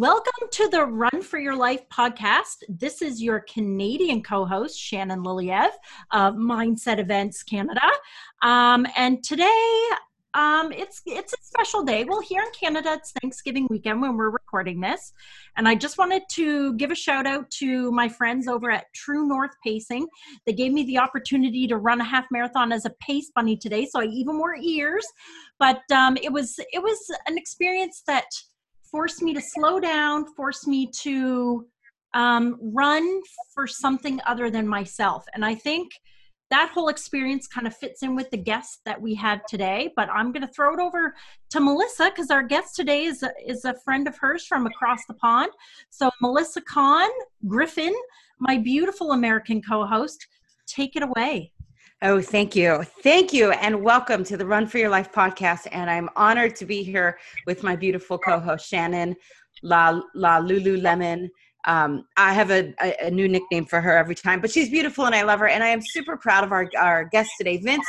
Welcome to the Run for Your Life podcast. This is your Canadian co host, Shannon Liliev of Mindset Events Canada. Um, and today, um, it's it's a special day. Well, here in Canada, it's Thanksgiving weekend when we're recording this, and I just wanted to give a shout out to my friends over at True North Pacing. They gave me the opportunity to run a half marathon as a pace bunny today, so I even wore ears. But um, it was it was an experience that forced me to slow down, forced me to um, run for something other than myself, and I think that whole experience kind of fits in with the guest that we had today. But I'm going to throw it over to Melissa because our guest today is a, is a friend of hers from across the pond. So, Melissa Kahn Griffin, my beautiful American co host, take it away. Oh, thank you. Thank you. And welcome to the Run for Your Life podcast. And I'm honored to be here with my beautiful co host, Shannon La, La Lululemon um, I have a, a, a, new nickname for her every time, but she's beautiful and I love her. And I am super proud of our, our guest today, Vince.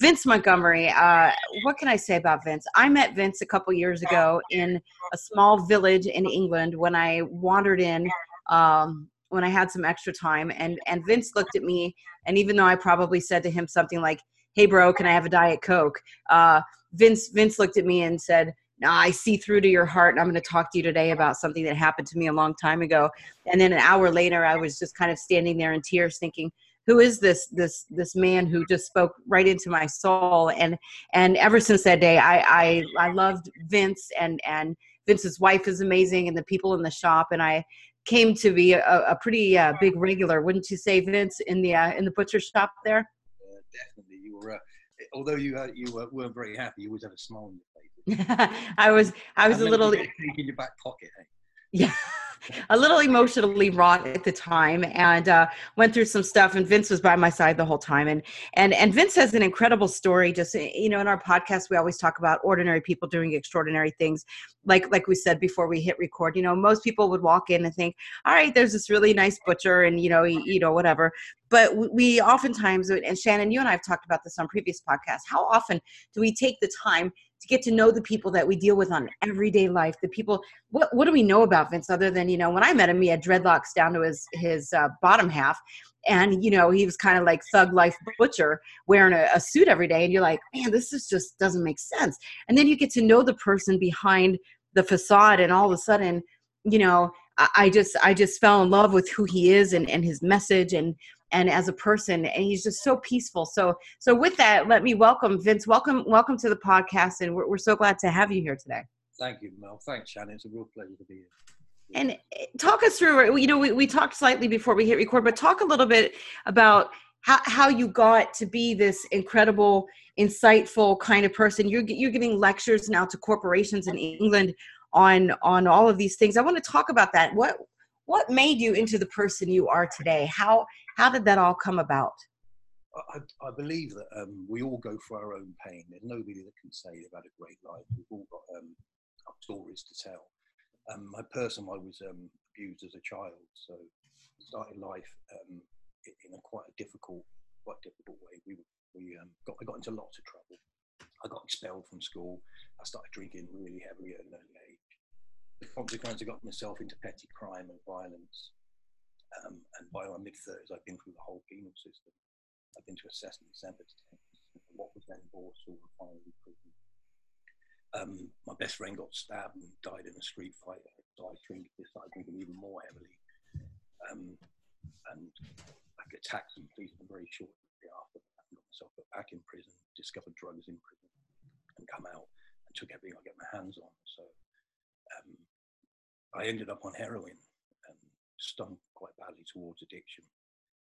Vince Montgomery. Uh, what can I say about Vince? I met Vince a couple years ago in a small village in England when I wandered in um, when I had some extra time, and and Vince looked at me, and even though I probably said to him something like, "Hey, bro, can I have a diet coke?" Uh, Vince Vince looked at me and said, I see through to your heart, and I'm going to talk to you today about something that happened to me a long time ago. And then an hour later, I was just kind of standing there in tears, thinking, "Who is this this this man who just spoke right into my soul?" And and ever since that day, I I, I loved Vince, and and Vince's wife is amazing, and the people in the shop, and I came to be a, a pretty uh, big regular, wouldn't you say, Vince, in the uh, in the butcher shop there? Uh, definitely, you were. Uh, although you uh, you weren't very happy, you always had a smile on your face. I was I was a little in your back pocket. Hey? Yeah. A little emotionally wrought at the time and uh, went through some stuff and vince was by my side the whole time. And and and vince has an incredible story. Just you know in our podcast we always talk about ordinary people doing extraordinary things. Like like we said before we hit record you know most people would walk in and think all right there's this really nice butcher and you know you know whatever. But we oftentimes and shannon you and i have talked about this on previous podcasts how often do we take the time to get to know the people that we deal with on everyday life the people what, what do we know about vince other than you know when i met him he had dreadlocks down to his his uh, bottom half. And you know he was kind of like thug life butcher wearing a, a suit every day. And you're like man this is just doesn't make sense. And then you get to know the person behind the facade and all of a sudden you know I, I just i just fell in love with who he is and, and his message. And and as a person and he's just so peaceful. So so with that let me welcome vince. Welcome welcome to the podcast and we're, we're so glad to have you here today. Thank you mel. Thanks shannon. It's a real pleasure to be here. And eh, talk us through you know we, we talked slightly before we hit record but talk a little bit about how, how you got to be this incredible insightful kind of person. You're, you're giving lectures now to corporations in england on on all of these things. I want to talk about that. What what made you into the person you are today? How how did that all come about? I, I believe that um, we all go through our own pain. There's nobody that can say they've had a great life. We've all got um, stories to tell. Um, my person, I was um, abused as a child, so started life um, in a quite a difficult, quite difficult way. We, we um, got, I got into lots of trouble. I got expelled from school. I started drinking really heavily at an early age. The consequence, I got myself into petty crime and violence. Um, and by my mid 30s, I've been through the whole penal system. I've been to assessment centres, what was then borstal and finally prison. Um, my best friend got stabbed and died in a street fight, so I drank, started drinking even more heavily. Um, and I got attacked and policemen very shortly after that. got myself put back in prison, discovered drugs in prison, and come out and took everything I get my hands on. So um, I ended up on heroin stung quite badly towards addiction.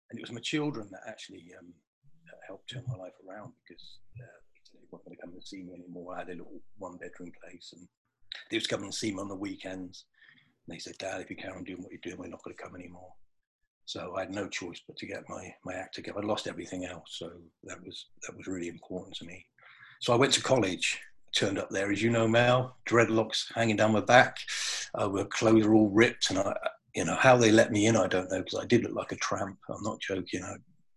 And it was my children that actually um, helped turn my life around because uh, they weren't going to come and see me anymore. I had a little one bedroom place and they was coming and see me on the weekends. And they said, Dad, if you carry on doing what you're doing, we're not going to come anymore. So I had no choice but to get my, my act together. I lost everything else. So that was, that was really important to me. So I went to college turned up there, as you know, Mel, dreadlocks hanging down my back, uh, my clothes are all ripped, and I, you know how they let me in i don't know because i did look like a tramp i'm not joking I,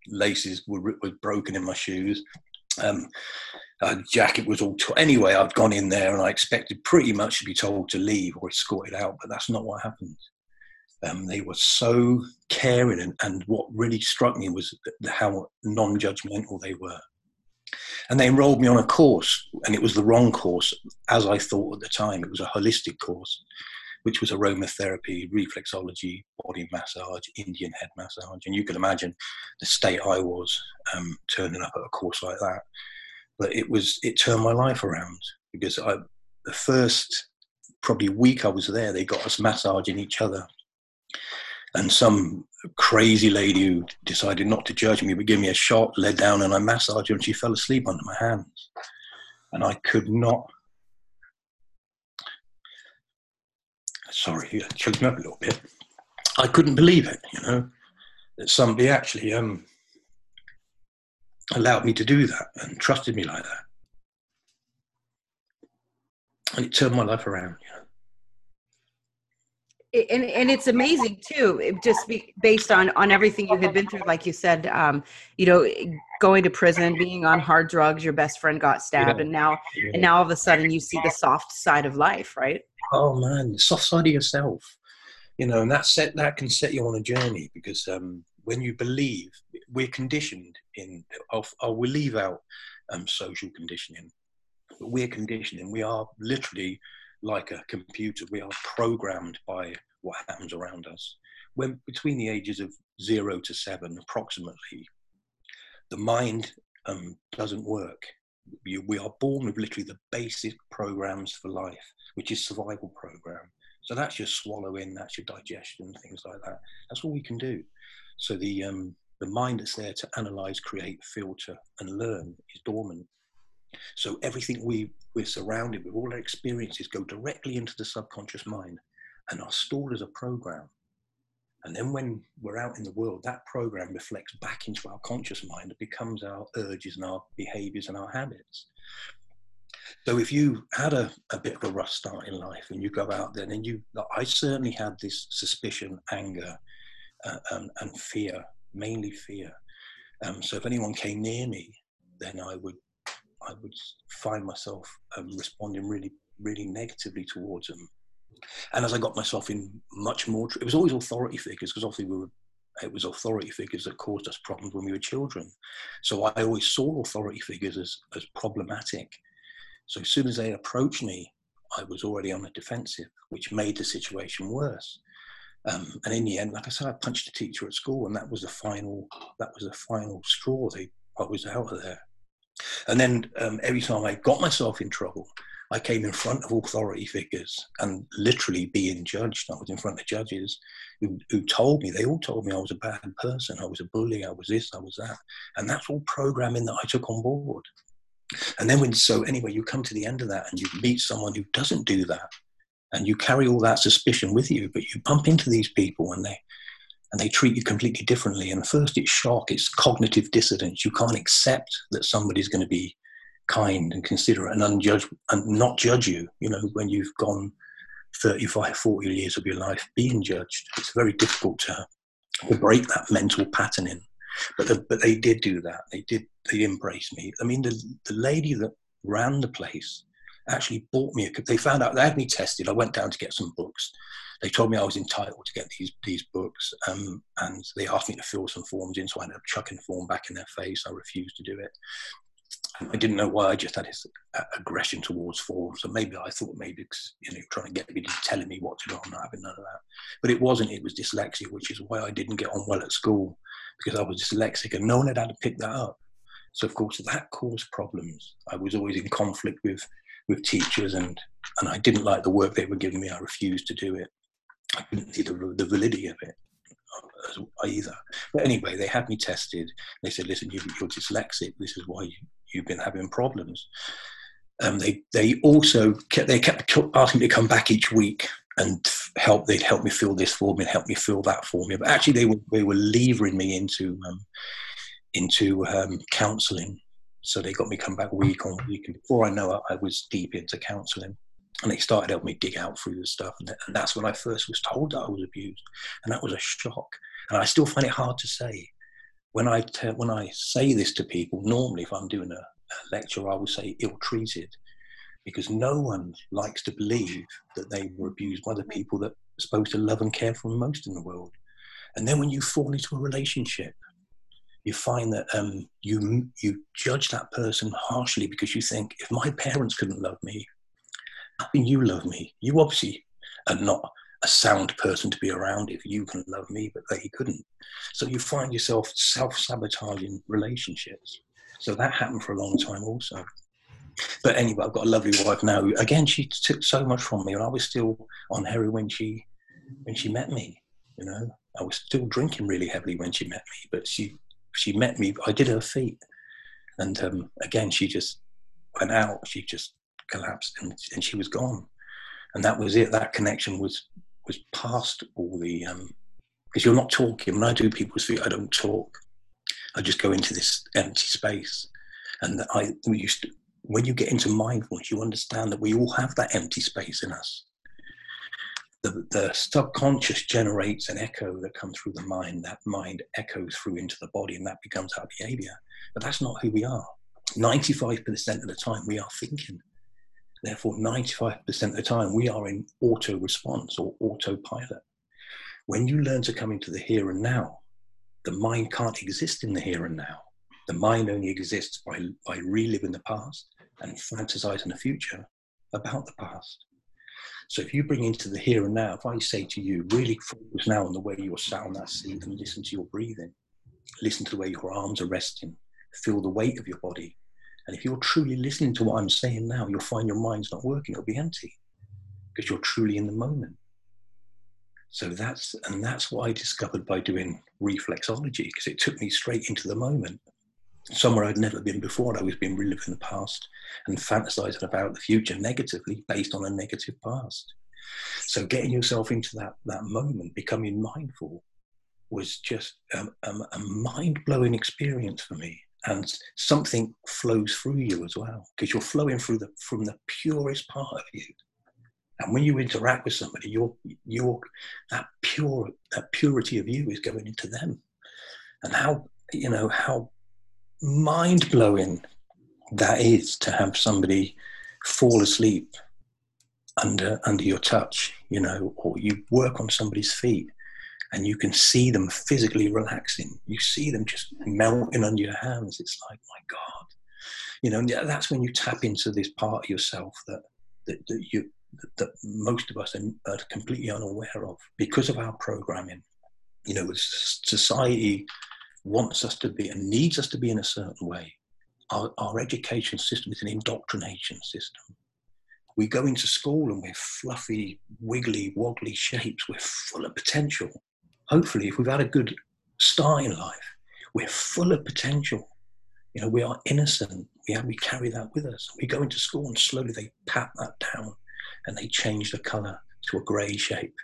laces were, were broken in my shoes um, uh, jacket was all t- anyway. I'd gone in there and I expected pretty much to be told to leave or escorted out, but that's not what happened. Um, they were so caring, and, and what really struck me was how non-judgmental they were. And they enrolled me on a course, and it was the wrong course, as I thought at the time. It was a holistic course, which was aromatherapy, reflexology, body massage, Indian head massage. And you can imagine the state I was um, turning up at a course like that but it was it turned my life around because I the first probably week I was there, they got us massaging each other, and some crazy lady who decided not to judge me but give me a shot, led down, and I massaged her, and she fell asleep under my hands, and I could not. Sorry, it choked me up a little bit. I couldn't believe it, you know, that somebody actually um, allowed me to do that and trusted me like that. And it turned my life around. You know. And, and it's amazing too, just be based on, on everything you had been through, like you said, um, you know, going to prison, being on hard drugs, your best friend got stabbed, yeah. and now, yeah. and now all of a sudden you see the soft side of life, right? Oh man, the soft side of yourself, you know, and that set that can set you on a journey because um, when you believe, we're conditioned in, I'll, will leave out um, social conditioning, but we're conditioning. We are literally like a computer. We are programmed by what happens around us. When between the ages of zero to seven, approximately, the mind um, doesn't work. We, we are born with literally the basic programs for life, which is survival program. So that's your swallowing, that's your digestion, things like that. That's all we can do. So the um, the mind that's there to analyze, create, filter, and learn is dormant. So everything we we're surrounded with, all our experiences, go directly into the subconscious mind, and are stored as a program. And then when we're out in the world, that program reflects back into our conscious mind. It becomes our urges and our behaviors and our habits. So if you had a, a bit of a rough start in life and you go out there and you, I certainly had this suspicion, anger, uh, um, and fear, mainly fear. Um, so if anyone came near me, then I would I would find myself um, responding really really negatively towards them. And as I got myself in much more, it was always authority figures because obviously we were it was authority figures that caused us problems when we were children. So I always saw authority figures as, as problematic. So as soon as they approached me, I was already on the defensive, which made the situation worse. Um, and in the end, like I said, I punched a teacher at school, and that was the final. That was the final straw. They, I was out of there. And then um, every time I got myself in trouble, I came in front of authority figures and literally being judged. I was in front of judges who, who told me, they all told me I was a bad person, I was a bully, I was this, I was that. And that's all programming that I took on board. And then when, so anyway, you come to the end of that and you meet someone who doesn't do that and you carry all that suspicion with you but you bump into these people and they and they treat you completely differently. And first it's shock it's cognitive dissonance you can't accept that somebody's going to be kind and considerate and unjudge and not judge you you know when you've gone 35 40 years of your life being judged. It's very difficult to, to break that mental patterning but the, but they did do that. They did they embraced me. I mean the the lady that ran the place actually bought me a. They found out they had me tested. I went down to get some books. They told me I was entitled to get these these books, um, and they asked me to fill some forms in. So I ended up chucking form back in their face. I refused to do it. I didn't know why. I just had this aggression towards forms. So maybe I thought maybe you know trying to get me telling me what to do. I'm not having none of that. But it wasn't. It was dyslexia, which is why I didn't get on well at school because I was dyslexic and no one had had to pick that up. So of course that caused problems. I was always in conflict with with teachers, and and I didn't like the work they were giving me. I refused to do it. I couldn't see the, the validity of it either. But anyway, they had me tested. They said, "Listen, you, are dyslexic. This is why you, have been having problems." Um, they they also kept, they kept asking me to come back each week and help. They'd help me fill this form and help me fill that form. But actually, they were they were levering me into um, into um, counselling so they got me come back week on week. And before I know it, I was deep into counselling. And they started helping me dig out through the stuff. And, that's when I first was told that I was abused. And that was a shock. And I still find it hard to say. When I, when I say this to people, normally if I'm doing a, lecture, I will say ill treated because no one likes to believe that they were abused by the people that are supposed to love and care for them most in the world. And then when you fall into a relationship, you find that um, you you judge that person harshly because you think if my parents couldn't love me, how can you love me? You obviously are not a sound person to be around if you can love me, but they couldn't. So you find yourself self sabotaging relationships. So that happened for a long time also. But anyway, I've got a lovely wife now. Again, she took so much from me, and I was still on heroin when she when she met me. You know, I was still drinking really heavily when she met me, but she she met me. I did her feet, and um, again, she just went out. She just collapsed, and, and she was gone. And that was it. That connection was was past all the um because you're not talking. When I do people's feet, I don't talk. I just go into this empty space, and I used to. When you get into mindfulness, you understand that we all have that empty space in us the, the subconscious generates an echo that comes through the mind. That mind echoes through into the body, and that becomes our behavior. But that's not who we are. 95% of the time, we are thinking. Therefore, 95% of the time, we are in auto response or autopilot. When you learn to come into the here and now, the mind can't exist in the here and now. The mind only exists by, by reliving the past and fantasizing the future about the past. So if you bring into the here and now, if I say to you, really focus now on the way you're sat on that seat and listen to your breathing, listen to the way your arms are resting, feel the weight of your body. And if you're truly listening to what I'm saying now, you'll find your mind's not working, it'll be empty because you're truly in the moment. So that's, and that's what I discovered by doing reflexology because it took me straight into the moment somewhere I'd never been before. I was being reliving the past and fantasizing about the future negatively based on a negative past. So getting yourself into that, that moment, becoming mindful, was just um, um, a mind blowing experience for me. And something flows through you as well, because you're flowing through the from the purest part of you. And when you interact with somebody, your your that pure that purity of you is going into them. And how you know how mind blowing that is to have somebody fall asleep under under your touch, you know, or you work on somebody's feet and you can see them physically relaxing. You see them just melting under your hands. It's like, my God, you know, that's when you tap into this part of yourself that that, that you that most of us are, are completely unaware of because of our programming. You know, with society wants us to be and needs us to be in a certain way. Our, our education system is an indoctrination system. We go into school and we're fluffy, wiggly, woggly shapes. We're full of potential. Hopefully, if we've had a good start in life, we're full of potential. You know, we are innocent. We, have, we carry that with us. We go into school and slowly they pat that down and they change the color to a grey shape.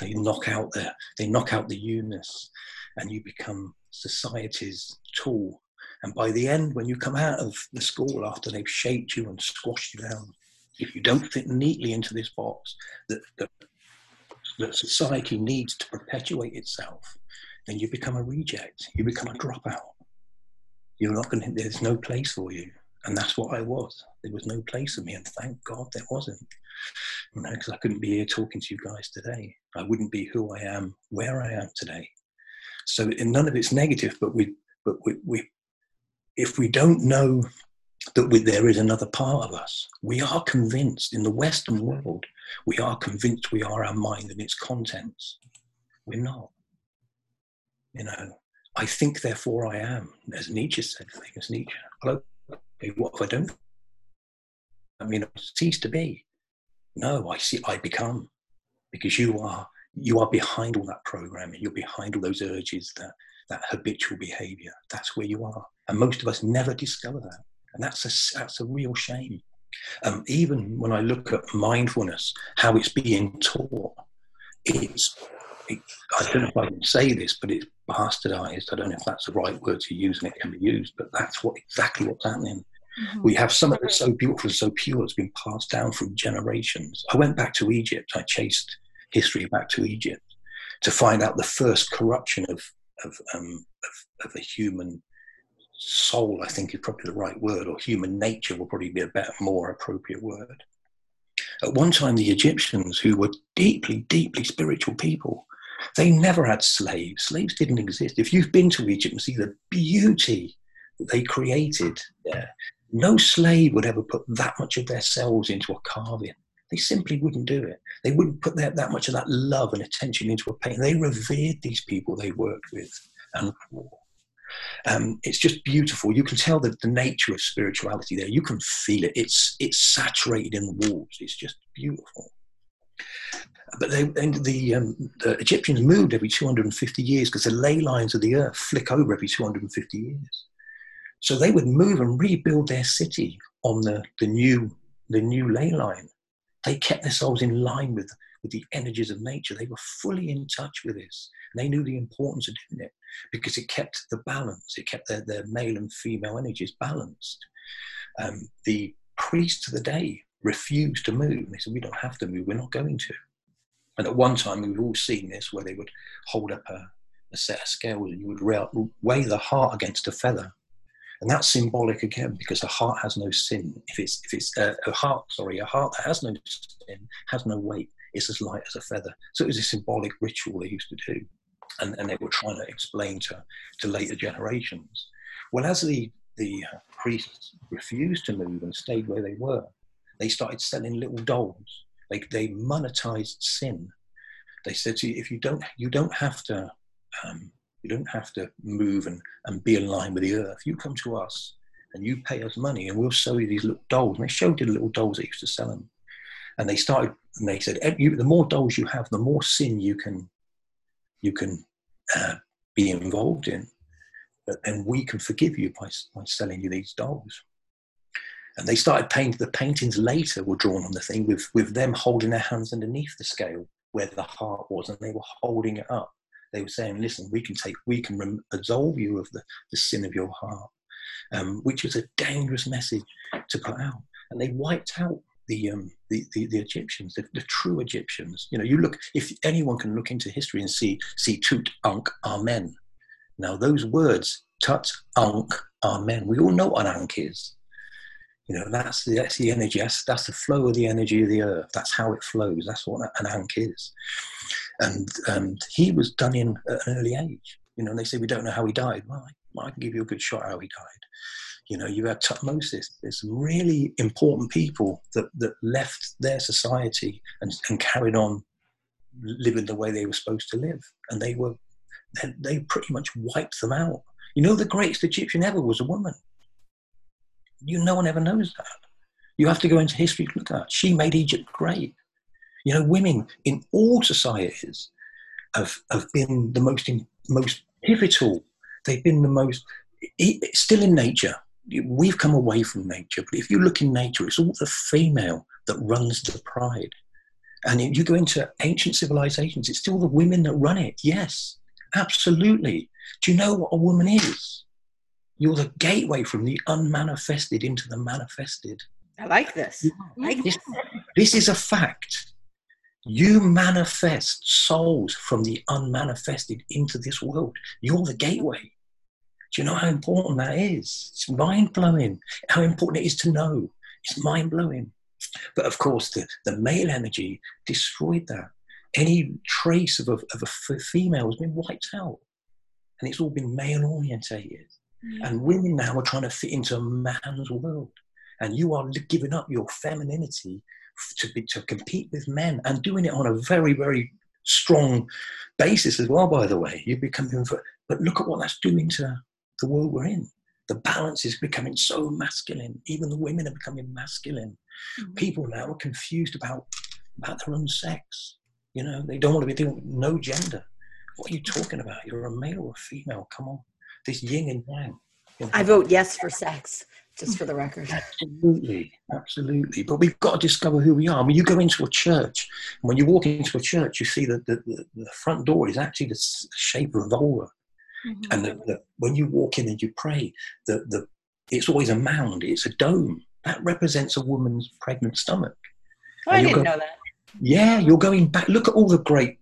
They knock out the they knock out the Eunice, and you become society's tool. And by the end, when you come out of the school after they've shaped you and squashed you down, if you don't fit neatly into this box that, that, that society needs to perpetuate itself, then you become a reject. You become a dropout. You're not going to, there's no place for you. And that's what I was. There was no place for me. And thank God there wasn't. You know, because I couldn't be here talking to you guys today. I wouldn't be who I am, where I am today so none of it's negative, but we, but we, we if we don't know that we, there is another part of us, we are convinced in the Western mm-hmm. world, we are convinced we are our mind and its contents. We're not. You know, I think, therefore I am, as Nietzsche said, think famous Nietzsche. Hello, what if I don't? I mean, I cease to be. No, I see, I become, because you are you are behind all that programming. You're behind all those urges, that, that habitual behavior. That's where you are. And most of us never discover that. And that's a, that's a real shame. Um, even when I look at mindfulness, how it's being taught, it's, it, I don't know if I can say this, but it's bastardized. I don't know if that's the right word to use and it can be used, but that's what exactly what's happening. Mm-hmm. We have something that's so beautiful and so pure, it's been passed down through generations. I went back to Egypt. I chased history back to Egypt to find out the first corruption of, of, um, of, of a human soul, I think is probably the right word, or human nature will probably be a better, more appropriate word. At one time, the Egyptians, who were deeply, deeply spiritual people, they never had slaves. Slaves didn't exist. If you've been to Egypt and see the beauty that they created there, no slave would ever put that much of their selves into a carving. They simply wouldn't do it. They wouldn't put that, that much of that love and attention into a painting. They revered these people they worked with and. Um, it's just beautiful. You can tell the, the nature of spirituality there. You can feel it. It's it's saturated in the walls. It's just beautiful. But they, the, um, the Egyptians moved every 250 years because the ley lines of the earth flick over every 250 years. So they would move and rebuild their city on the, the new the new ley line. They kept themselves in line with, with the energies of nature. They were fully in touch with this. They knew the importance of doing it because it kept the balance, it kept their, their male and female energies balanced. Um, the priests of the day refused to move. They said, We don't have to move, we're not going to. And at one time, we've all seen this where they would hold up a, a set of scales and you would weigh the heart against a feather. And that's symbolic again because a heart has no sin. If it's, if it's uh, a heart, sorry, a heart that has no sin has no weight. It's as light as a feather. So it was a symbolic ritual they used to do and, and they were trying to explain to, to later generations. Well, as the, the priests refused to move and stayed where they were, they started selling little dolls. They, they monetized sin. They said to you, if you don't, you don't have to, um, you don't have to move and, and be in line with the earth. You come to us and you pay us money and we'll sell you these little dolls. And they showed you the little dolls they used to sell them. And they started, and they said, the more dolls you have, the more sin you can you can uh, be involved in, but then we can forgive you by, by selling you these dolls. And they started painting, the paintings later were drawn on the thing with, with them holding their hands underneath the scale where the heart was, and they were holding it up. They were saying, listen, we can take, we can absolve you of the, the sin of your heart, um, which is a dangerous message to put out. And they wiped out the, um, the, the, the, Egyptians, the, the, true Egyptians. You know, you look, if anyone can look into history and see, see Tut, Ankh, Amen. Now, those words, Tut, Ankh, Amen, we all know what an Ankh is. You know, that's the, that's the energy, that's, that's the flow of the energy of the earth. That's how it flows. That's what an Ankh is. And um, he was done in at an early age. You know, and they say we don't know how he died. Well, I, I can give you a good shot how he died. You know, you have Tuthmosis. There's some really important people that, that left their society and, and carried on living the way they were supposed to live. And they were, they, they pretty much wiped them out. You know, the greatest Egyptian ever was a woman. You, no one ever knows that. You have to go into history to look at. She made Egypt great. You know, women in all societies have, have been the most, most pivotal. They've been the most, still in nature, we've come away from nature, but if you look in nature, it's all the female that runs the pride. And you go into ancient civilizations, it's still the women that run it. Yes, absolutely. Do you know what a woman is? You're the gateway from the unmanifested into the manifested. I like this. I like this. This is a fact. You manifest souls from the unmanifested into this world. You're the gateway. Do you know how important that is? It's mind blowing how important it is to know. It's mind blowing. But of course, the, the male energy destroyed that. Any trace of a, of a female has been wiped out. And it's all been male orientated. Yeah. And women now are trying to fit into a man's world. And you are giving up your femininity to, be, to compete with men and doing it on a very, very strong basis as well, by the way. You're becoming, but look at what that's doing to the world we're in. The balance is becoming so masculine. Even the women are becoming masculine. Mm-hmm. People now are confused about, about their own sex. You know, they don't want to be doing no gender. What are you talking about? You're a male or a female. Come on. This yin and yang. I vote yes for sex, just for the record. Absolutely, absolutely. But we've got to discover who we are. When you go into a church, when you walk into a church, you see that the, the, the front door is actually the shape of a vulva. Mm-hmm. And the, the, when you walk in and you pray, the, the, it's always a mound, it's a dome. That represents a woman's pregnant stomach. Oh, I didn't know that. Yeah, you're going back. Look at all the great,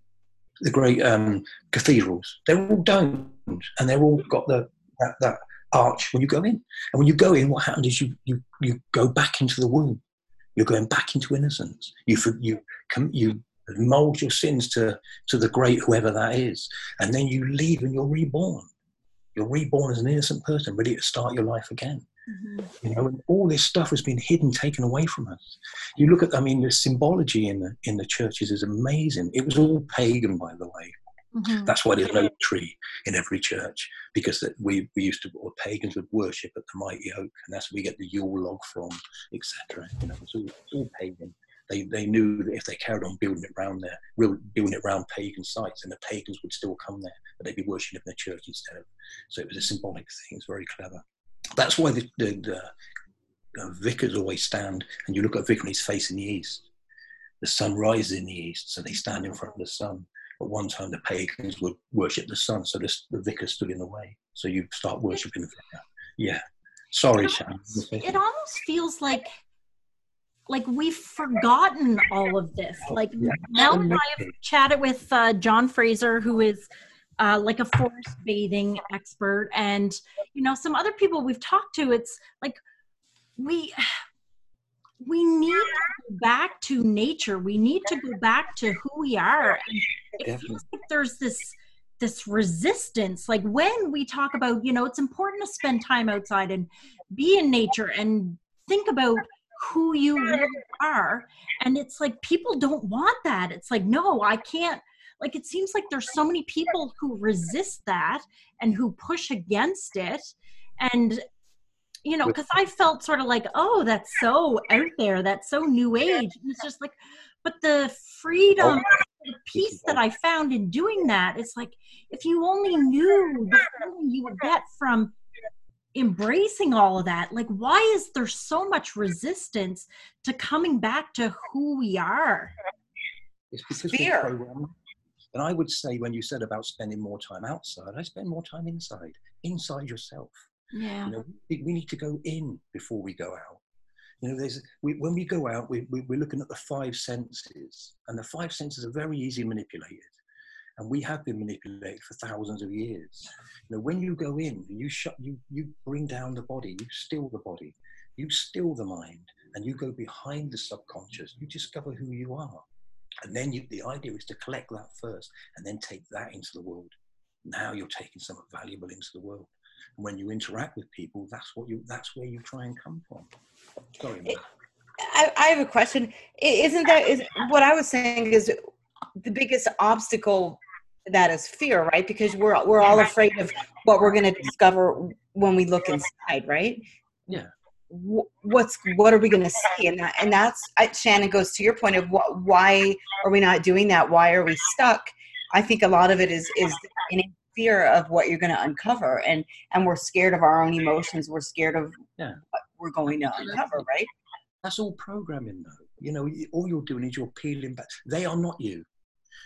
the great um, cathedrals. They're all domed, and they're all got the that, that arch when you go in. And when you go in, what happens is you, you, you go back into the womb. You're going back into innocence. You, you, you mold your sins to, to the great whoever that is. And then you leave and you're reborn. You're reborn as an innocent person, ready to start your life again. Mm-hmm. You know, and all this stuff has been hidden, taken away from us. You look at, I mean, the symbology in the in the churches is amazing. It was all pagan, by the way. Mm-hmm. That's why there's no tree in every church because we, we used to, or pagans would worship at the mighty oak, and that's where we get the Yule log from, etc. You know, it's all, it's all pagan. They, they knew that if they carried on building it around there, building it around pagan sites, then the pagans would still come there, but they'd be worshipping in the church instead of. So it was a symbolic thing. It's very clever. That's why the, the, the uh, vicars always stand, and you look at a vicar and he's facing the east. The sun rises in the east, so they stand in front of the sun. At one time, the pagans would worship the sun, so this, the vicar stood in the way. So you start worshiping the vicar. Yeah. Sorry, Sharon. It almost feels like like we've forgotten all of this. Like yeah, now I've chatted with uh, John Fraser, who is uh, like a forest bathing expert, and you know some other people we've talked to. It's like we we need to go back to nature. We need to go back to who we are. And it Definitely. feels like there's this this resistance. Like when we talk about, you know, it's important to spend time outside and be in nature and think about who you really are. And it's like people don't want that. It's like, no, I can't. Like it seems like there's so many people who resist that and who push against it. And you know, because I felt sort of like, oh, that's so out there, that's so new age. And it's just like, but the freedom, oh. the peace that I found in doing that, it's like, if you only knew the feeling you would get from embracing all of that, like, why is there so much resistance to coming back to who we are? It's because Fear. And I would say, when you said about spending more time outside, I spend more time inside, inside yourself. Yeah. You know, we, need to go in before we go out. You know, there's we, when we go out, we, we, we're looking at the five senses, and the five senses are very easily manipulated and we have been manipulated for thousands of years. You know, when you go in, you shut, you you bring down the body, you still the body, you still the mind, and you go behind the subconscious. You discover who you are, and then you, the idea is to collect that first, and then take that into the world. Now you're taking something valuable into the world. And when you interact with people, that's what you that's where you try and come from. Sorry. I, I have a question. Isn't that is what I was saying is the biggest obstacle that is fear, right? Because we're we're all afraid of what we're going to discover when we look inside, right? Yeah. What's what are we going to see? And that, and that's Shannon goes to your point of what, why are we not doing that? Why are we stuck? I think a lot of it is is in fear of what you're going to uncover, and and we're scared of our own emotions. We're scared of yeah. what we're going to uncover, right? That's all programming, though. You know, all you're doing is you're peeling back. They are not you.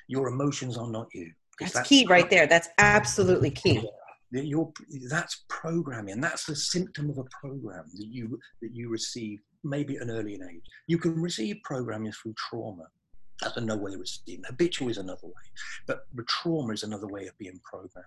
Your emotions are not you. That's, that's key right there. That's absolutely key. You're, that's programming. That's the symptom of a program that you that you receive maybe at an early age. You can receive programming through trauma. That's another way of receiving. Habitual is another way, but trauma is another way of being programmed.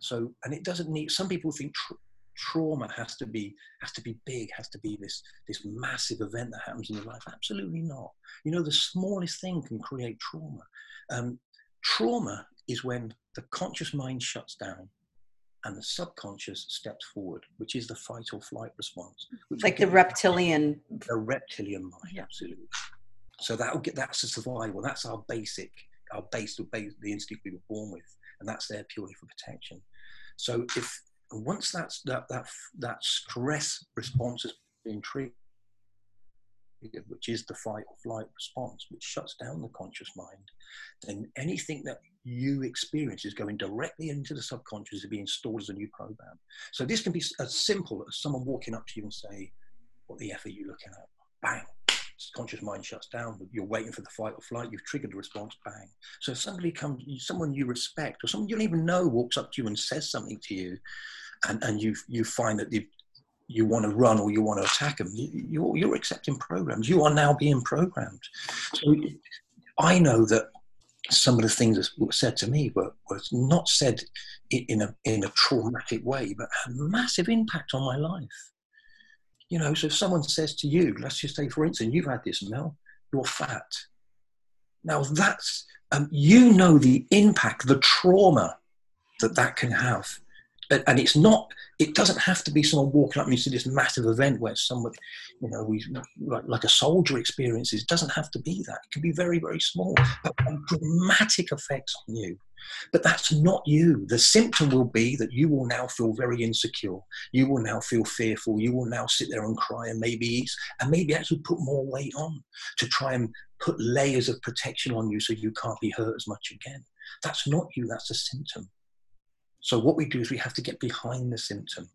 So, and it doesn't need. Some people think tra- trauma has to be has to be big, has to be this this massive event that happens in your life. Absolutely not. You know, the smallest thing can create trauma. Um, trauma is when the conscious mind shuts down and the subconscious steps forward, which is the fight or flight response. Like the reptilian. The reptilian mind, yeah. absolutely. So that'll get that's a survival. That's our basic, our base, the, instinct we were born with, and that's there purely for protection. So if once that's that that that stress response has been triggered, which is the fight or flight response, which shuts down the conscious mind, then anything that you experience is going directly into the subconscious to be installed as a new program. So this can be as simple as someone walking up to you and say, "What the f are you looking at?" Bang. Conscious mind shuts down. You're waiting for the fight or flight. You've triggered the response. Bang. So if somebody comes, someone you respect, or someone you don't even know, walks up to you and says something to you, and, and you you find that you've you want to run or you want to attack them. You, are you're accepting programs. You are now being programmed. So I know that some of the things that were said to me were was not said in a in a traumatic way, but had massive impact on my life. You know, so if someone says to you, let's just say, for instance, you've had this, Mel, you're fat. Now that's um, you know the impact, the trauma that that can have. And it's not it doesn't have to be someone walking up and you see this massive event where someone you know we like, like a soldier experiences. It doesn't have to be that. It can be very very small but dramatic effects on you but that's not you. The symptom will be that you will now feel very insecure. You will now feel fearful. You will now sit there and cry and maybe eat and maybe actually put more weight on to try and put layers of protection on you so you can't be hurt as much again. That's not you. That's a symptom. So what we do is we have to get behind the symptom.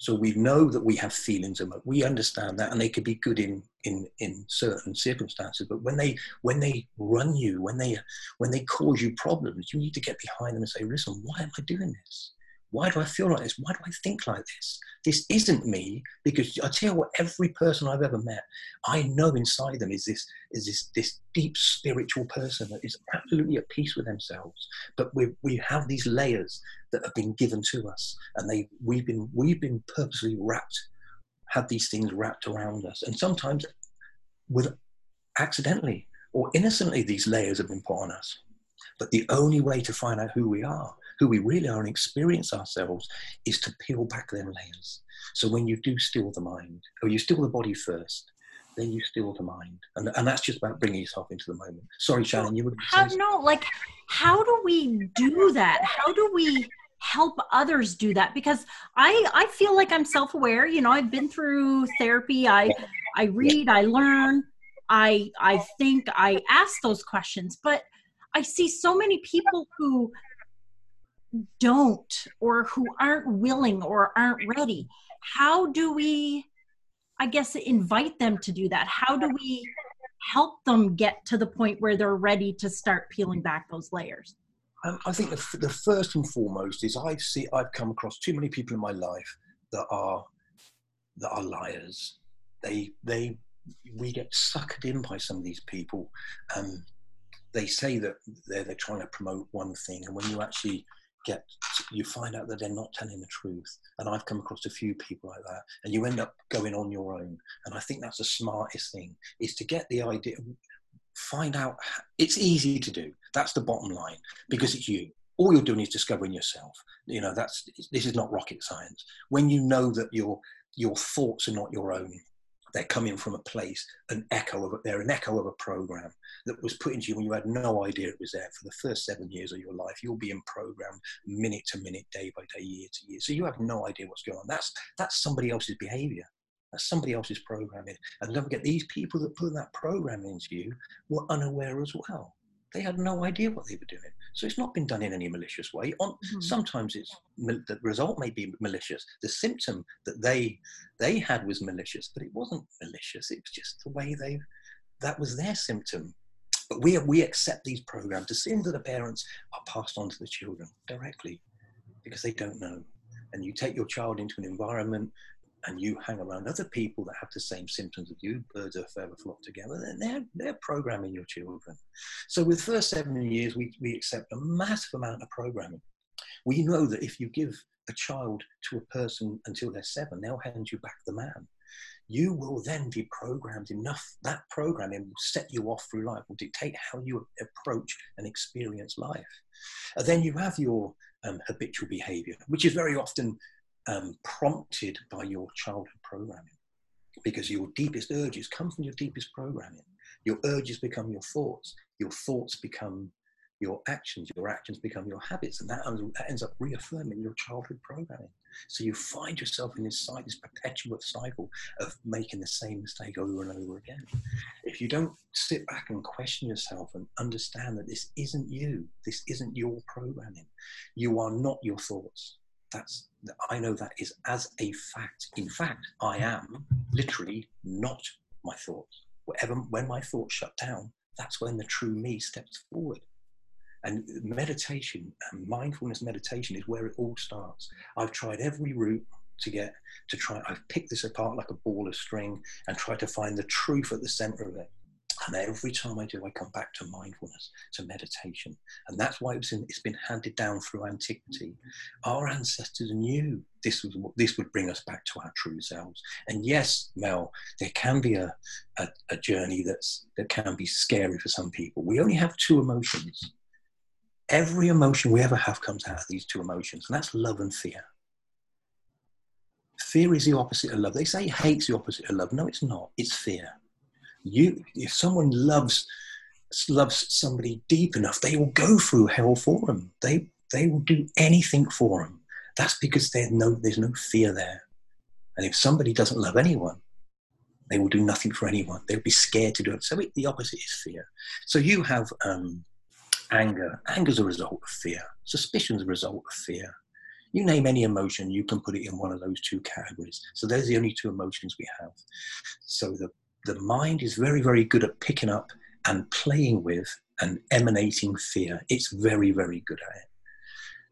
So we know that we have feelings and we understand that, and they could be good in in in certain circumstances. But when they when they run you, when they when they cause you problems, you need to get behind them and say, "Listen, why am I doing this? Why do I feel like this? Why do I think like this? This isn't me because I tell you what, every person I've ever met, I know inside them is this is this this deep spiritual person that is absolutely at peace with themselves. But we we have these layers that have been given to us, and they we've been we've been purposely wrapped, had these things wrapped around us, and sometimes with accidentally or innocently these layers have been put on us. But the only way to find out who we are who we really are and experience ourselves is to peel back them layers. So when you do still the mind, or you still the body first, then you still the mind. And, and that's just about bringing yourself into the moment. Sorry, Shannon, you would How, no, like, how do we do that? How do we help others do that because i i feel like i'm self-aware you know i've been through therapy i i read i learn i i think i ask those questions but i see so many people who don't or who aren't willing or aren't ready how do we i guess invite them to do that? How do we help them get to the point where they're ready to start peeling back those layers? Um, i think the, the first and foremost is i see i've come across too many people in my life that are that are liars. They they we get sucked in by some of these people. Um, they say that they're, they're trying to promote one thing and when you actually get you find out that they're not telling the truth. And i've come across a few people like that and you end up going on your own. And i think that's the smartest thing is to get the idea find out it's easy to do. That's the bottom line because it's you. All you're doing is discovering yourself. You know that's this is not rocket science. When you know that your your thoughts are not your own they're coming from a place, an echo of they're an echo of a program that was put into you when you had no idea it was there for the first seven years of your life. You're being programmed minute to minute, day by day, year to year. So you have no idea what's going on. That's that's somebody else's behavior. That's somebody else's programming. And don't forget, these people that put that program into you were unaware as well. They had no idea what they were doing. So it's not been done in any malicious way. On mm-hmm. sometimes it's the result may be malicious. The symptom that they they had was malicious, but it wasn't malicious. It was just the way they that was their symptom. But we we accept these programs. The sins of the parents are passed on to the children directly because they don't know. And you take your child into an environment and you hang around other people that have the same symptoms as you, birds of a feather flock together, then they're, they're programming your children. So with first seven years, we, we accept a massive amount of programming. We know that if you give a child to a person until they're seven, they'll hand you back the man. You will then be programmed enough. That programming will set you off through life, will dictate how you approach and experience life. And then you have your um, habitual behavior, which is very often um, prompted by your childhood programming because your deepest urges come from your deepest programming. Your urges become your thoughts, your thoughts become your actions, your actions become your habits, and that, ends up reaffirming your childhood programming. So you find yourself in this cycle, this perpetual cycle of making the same mistake over and over again. If you don't sit back and question yourself and understand that this isn't you, this isn't your programming, you are not your thoughts, that's I know that is as a fact. In fact, I am literally not my thoughts. Whatever when my thoughts shut down, that's when the true me steps forward. And meditation and mindfulness meditation is where it all starts. I've tried every route to get to try. I've picked this apart like a ball of string and tried to find the truth at the center of it. And every time I do, I come back to mindfulness, to meditation. And that's why it's, in, it's been handed down through antiquity. Our ancestors knew this, was, this would bring us back to our true selves. And yes, Mel, there can be a, a, a journey that's, that can be scary for some people. We only have two emotions. Every emotion we ever have comes out of these two emotions, and that's love and fear. Fear is the opposite of love. They say hate's the opposite of love. No, it's not. It's fear you if someone loves loves somebody deep enough they will go through hell for them they they will do anything for them that's because there's no there's no fear there. And if somebody doesn't love anyone they will do nothing for anyone. They'll be scared to do it. So it, the opposite is fear. So you have um, anger. Anger is a result of fear. Suspicion is a result of fear. You name any emotion you can put it in one of those two categories. So there's the only two emotions we have. So the the mind is very, very good at picking up and playing with and emanating fear. It's very, very good at it.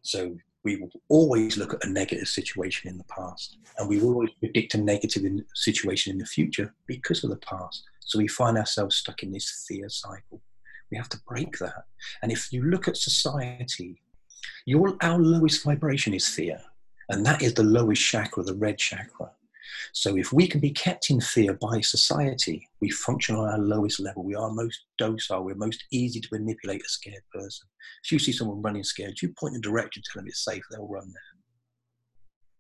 So we will always look at a negative situation in the past, and we will always predict a negative in, situation in the future because of the past. So we find ourselves stuck in this fear cycle. We have to break that. And if you look at society, your, our lowest vibration is fear, and that is the lowest chakra, the red chakra. So if we can be kept in fear by society, we function on our lowest level. We are most docile. We're most easy to manipulate a scared person. If you see someone running scared, you point in the direction, tell them it's safe, they'll run there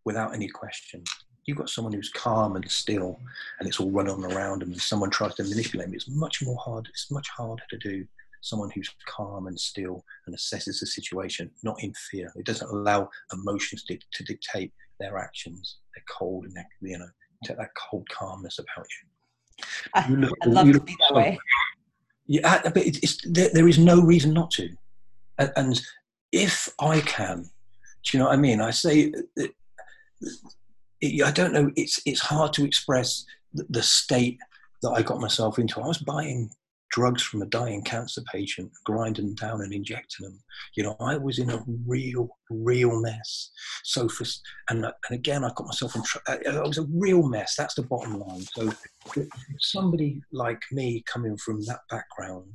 without any question. You've got someone who's calm and still, and it's all running around and someone tries to manipulate them. It's much more hard. It's much harder to do someone who's calm and still and assesses the situation, not in fear. It doesn't allow emotions to, to dictate their actions. They're cold and they're, you know, take that cold calmness about you. you look, I'd love to be that way. Yeah, but it's, it's there, there is no reason not to. And, and, if I can, do you know what I mean? I say, it, it, I don't know. It's it's hard to express the, the state that I got myself into. I was buying drugs from a dying cancer patient, grinding down and injecting them. You know, I was in a real, real mess. So for, and, and again, I got myself in, tr- I was a real mess. That's the bottom line. So somebody like me coming from that background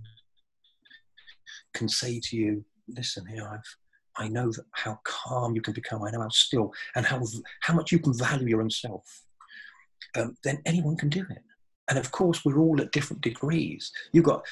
can say to you, listen here, I've, I know how calm you can become. I know how still and how, how much you can value your own self. Um, then anyone can do it and of course we're all at different degrees. You've got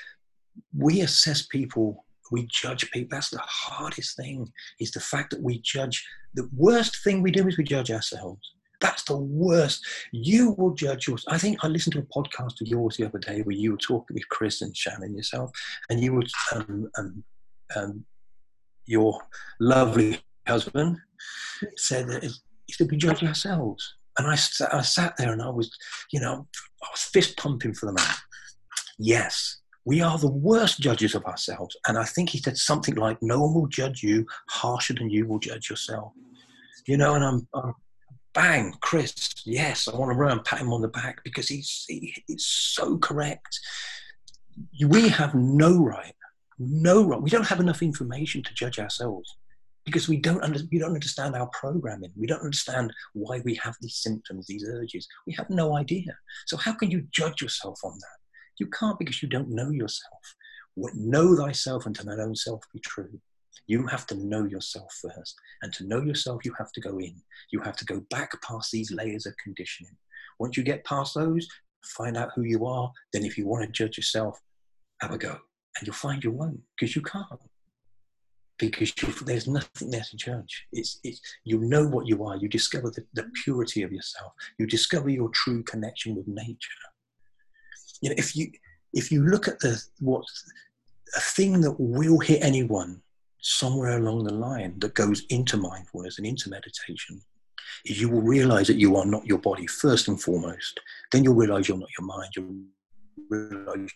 we assess people we judge people. That's the hardest thing is the fact that we judge. The worst thing we do is we judge ourselves. That's the worst. You will judge yours. I think i listened to a podcast of yours the other day where you were talking with chris and shannon yourself and you were um, um, um, your lovely husband said that it's, it's we judge ourselves and I, I sat there and I was, you know, I was fist pumping for the man. Yes, we are the worst judges of ourselves. And I think he said something like, no one will judge you harsher than you will judge yourself. You know, and I'm, I'm bang, Chris, yes, I want to run and pat him on the back because he's, he, he's so correct. We have no right, no right. We don't have enough information to judge ourselves because we don't, under, we don't understand our programming. We don't understand why we have these symptoms, these urges. We have no idea. So how can you judge yourself on that? You can't because you don't know yourself. Know thyself and to thine own self be true. You have to know yourself first. And to know yourself, you have to go in. You have to go back past these layers of conditioning. Once you get past those, find out who you are. Then, if you want to judge yourself, have a go. And you'll find you won't because you can't because there's nothing there to judge. It's, it's, you know what you are. You discover the, the purity of yourself. You discover your true connection with nature. You know, if you if you look at the what a thing that will hit anyone somewhere along the line that goes into mindfulness and into meditation is you will realize that you are not your body first and foremost. Then you'll realize you're not your mind. You'll realize,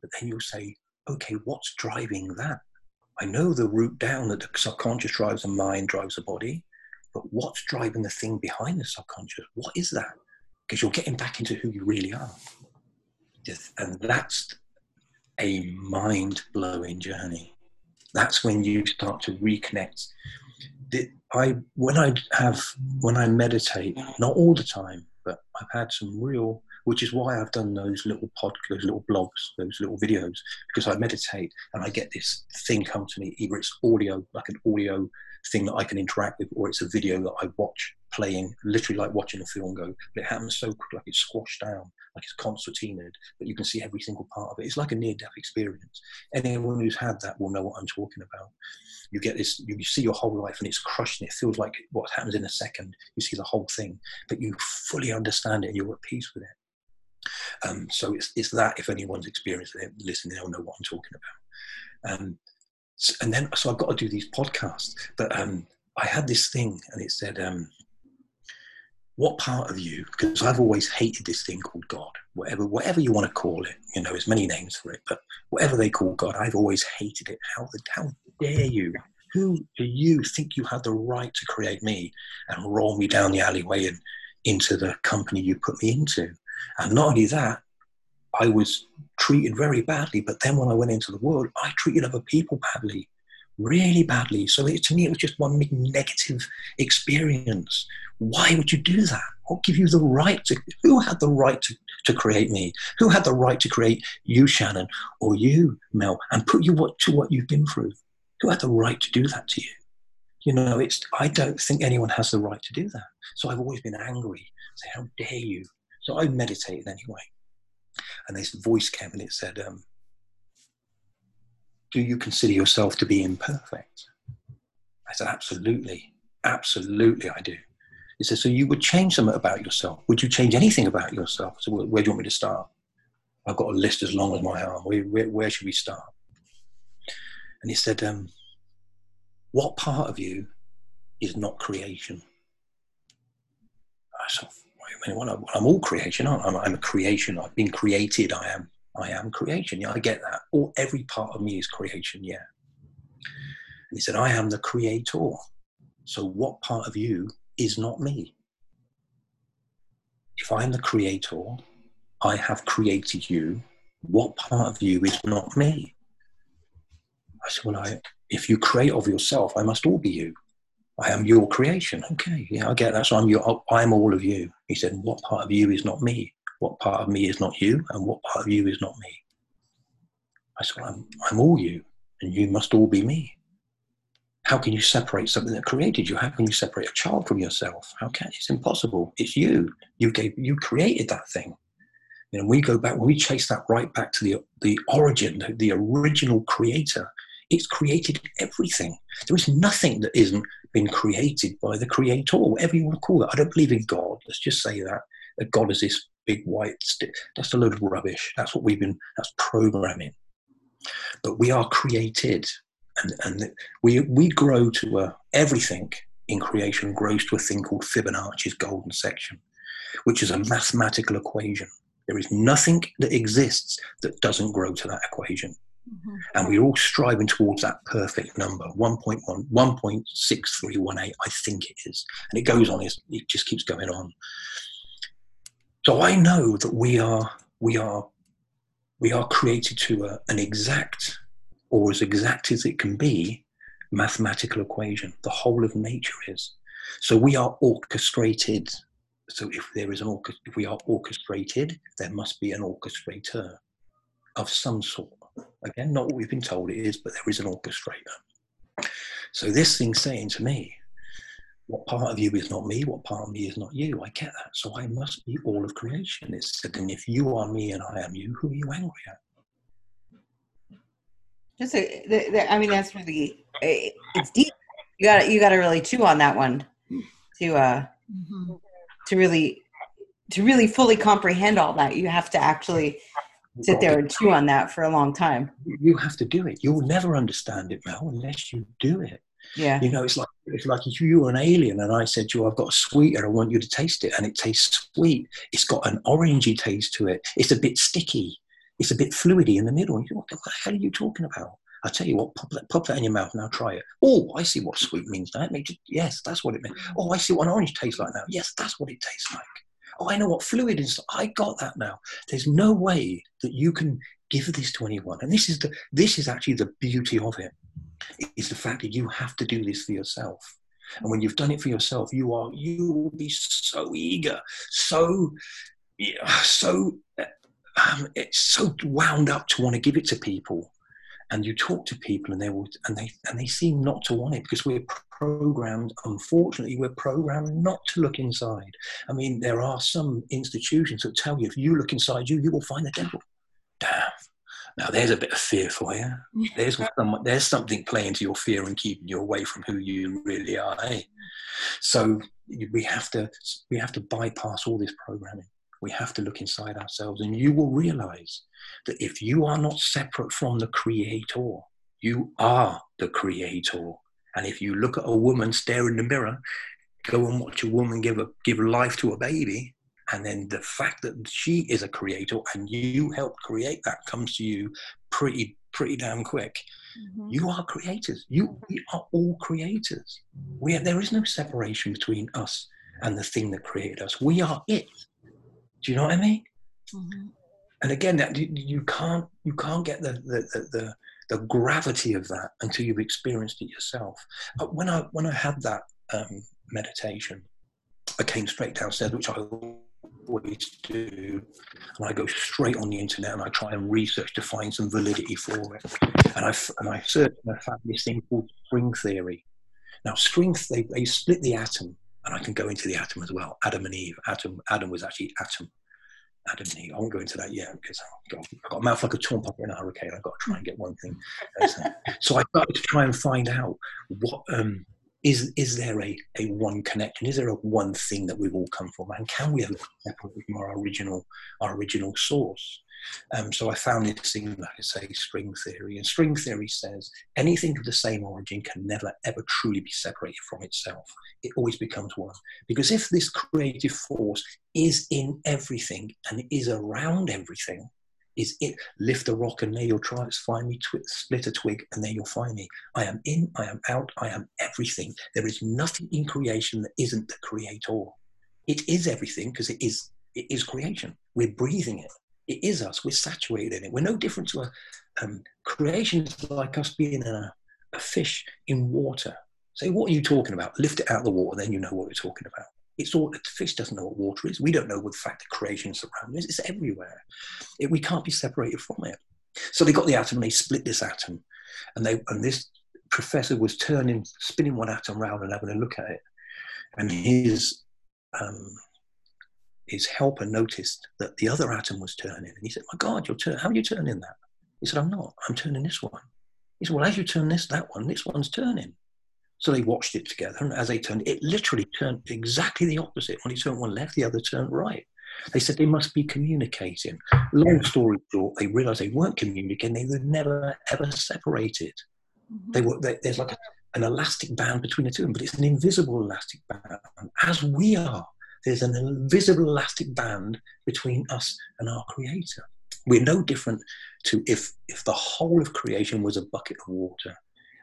but then you'll say, okay, what's driving that? I know the route down that the subconscious drives the mind, drives the body, but what's driving the thing behind the subconscious? What is that? Because you're getting back into who you really are. And that's a mind blowing journey. That's when you start to reconnect. I, when I have, when I meditate, not all the time, but I've had some real which is why I've done those little pod, those little blogs, those little videos, because I meditate and I get this thing come to me. Either it's audio, like an audio thing that I can interact with, or it's a video that I watch playing, literally like watching a film go. But it happens so quick, like it's squashed down, like it's concertinaed, but you can see every single part of it. It's like a near-death experience. Anyone who's had that will know what I'm talking about. You get this, you, see your whole life and it's crushed and it feels like what happens in a second. You see the whole thing, but you fully understand it and you're at peace with it. Um, so it's, it's that if anyone's experienced it, listening, they'll know what I'm talking about. Um, and then so I've got to do these podcasts. But um, I had this thing, and it said, um, "What part of you?" Because I've always hated this thing called God. Whatever, whatever you want to call it, you know, there's many names for it, but whatever they call God, I've always hated it. How the how dare you? Who do you think you have the right to create me and roll me down the alleyway and into the company you put me into? And not only that, I was treated very badly. But then when I went into the world, I treated other people badly, really badly. So it, to me, it was just one big negative experience. Why would you do that? What give you the right to? Who had the right to, to create me? Who had the right to create you, Shannon, or you, Mel, and put you what, to what you've been through? Who had the right to do that to you? You know, it's. I don't think anyone has the right to do that. So I've always been angry. Say, how dare you? So I meditated anyway and this voice came and it said, um, Do you consider yourself to be imperfect? I said, Absolutely. Absolutely, I do. He said, So you would change something about yourself? Would you change anything about yourself? So where do you want me to start? I've got a list as long as my arm. Where, where, where should we start? And he said, um, What part of you is not creation? I said, mean, well, I'm all creation. I'm, I'm a creation. I've been created. I am. I am creation. Yeah, I get that. All every part of me is creation. Yeah. And he said, I am the creator. So what part of you is not me? If I am the creator, I have created you. What part of you is not me? I said, Well, I, if you create of yourself, I must all be you. I am your creation. Okay, yeah, I get that. So I'm your, I'm all of you. He said, what part of you is not me? What part of me is not you? And what part of you is not me? I said, I'm, I'm all you, and you must all be me. How can you separate something that created you? How can you separate a child from yourself? How can it's impossible? It's you. You gave you created that thing. Know, we go back we chase that right back to the the origin, the, the original creator. It's created everything. There is nothing that isn't been created by the creator, whatever you want to call it. I don't believe in God. Let's just say that. God is this big white stick. That's a load of rubbish. That's what we've been, that's programming. But we are created and, and we, we grow to a, everything in creation grows to a thing called Fibonacci's golden section, which is a mathematical equation. There is nothing that exists that doesn't grow to that equation. Mm-hmm. And we're all striving towards that perfect number 1.1, 1.6318, I think it is. And it goes on, it just keeps going on. So I know that we are, we are, we are created to a, an exact, or as exact as it can be, mathematical equation. The whole of nature is. So we are orchestrated. So if there is an if we are orchestrated, there must be an orchestrator of some sort. Again, not what we've been told it is, but there is an orchestrator. So this thing's saying to me, what part of you is not me? What part of me is not you? I get that. So I must be all of creation. It's said, and if you are me and I am you, who are you angry at? Just, a, the, the, I mean, that's really it's deep. You got you got to really chew on that one to uh mm-hmm. to really to really fully comprehend all that. You have to actually sit there and chew on that for a long time. You have to do it. You'll never understand it, Mel, unless you do it. Yeah. You know, it's like it's like if you were an alien and I said to you, I've got a sweeter, I want you to taste it, and it tastes sweet. It's got an orangey taste to it. It's a bit sticky. It's a bit fluidy in the middle. And you what the hell are you talking about? I tell you what, pop that, pop that in your mouth now. Try it. Oh, I see what sweet means now. It makes yes, that's what it means. Mm. Oh, I see what an orange tastes like now. Yes, that's what it tastes like oh, I know what fluid is. I got that now. There's no way that you can give this to anyone. And this is the this is actually the beauty of it. Is the fact that you have to do this for yourself. And when you've done it for yourself, you are you will be so eager, so so um, it's so wound up to want to give it to people and you talk to people and they will and they and they seem not to want it because we're programmed unfortunately we're programmed not to look inside. I mean there are some institutions that tell you if you look inside you you will find the devil. Damn. Now there's a bit of fear for you. There's some, there's something playing to your fear and keeping you away from who you really are eh? so we have to we have to bypass all this programming we have to look inside ourselves. And you will realize that if you are not separate from the creator you are the creator. And if you look at a woman stare in the mirror go and watch a woman give a give life to a baby and then the fact that she is a creator and you help create that comes to you pretty pretty damn quick. Mm-hmm. you are creators. You we are all creators. We are, there is no separation between us and the thing that created us. We are it do you know what I mean? Mm-hmm. And again, that you can't you can't get the the, the the gravity of that until you've experienced it yourself. But when I when I had that um, meditation, I came straight downstairs, which I always do, and I go straight on the internet and I try and research to find some validity for it. And I and I searched and I found this thing called string theory. Now, string they they split the atom and I can go into the atom as well. Adam and Eve. Adam, Adam was actually atom. Adam and Eve. I won't go into that yet because I've got, I've got a mouth like a torn puppy in a hurricane. I've got to try and get one thing. so I started to try and find out what um, is is there a, a one connection? Is there a one thing that we've all come from? And can we ever separate from our original our original source? Um, so I found this thing, like I say, string theory. And string theory says anything of the same origin can never, ever truly be separated from itself. It always becomes one. Because if this creative force is in everything and is around everything, is it lift a rock and there you'll try find me twi- split a twig and there you'll find me i am in i am out i am everything there is nothing in creation that isn't the creator it is everything because it is it is creation we're breathing it it is us. We're saturated in it. We're no different to a um, creation is like us being a, a fish in water. Say, what are you talking about? Lift it out of the water, then you know what we're talking about. It's all the fish doesn't know what water is. We don't know what the fact that creation surrounds us. It's everywhere. It, we can't be separated from it. So they got the atom and they split this atom, and they and this professor was turning, spinning one atom round and having a look at it, and his um, his helper noticed that the other atom was turning. And he said, My God, you're turning. How are you turning that? He said, I'm not. I'm turning this one. He said, Well, as you turn this, that one, this one's turning. So they watched it together. And as they turned, it literally turned exactly the opposite. When he turned one left, the other turned right. They said they must be communicating. Long story short, they realized they weren't communicating. They were never, ever separated. Mm-hmm. They were, they, there's like a, an elastic band between the two, of them, but it's an invisible elastic band, as we are there's an invisible elastic band between us and our creator. We're no different to if, if the whole of creation was a bucket of water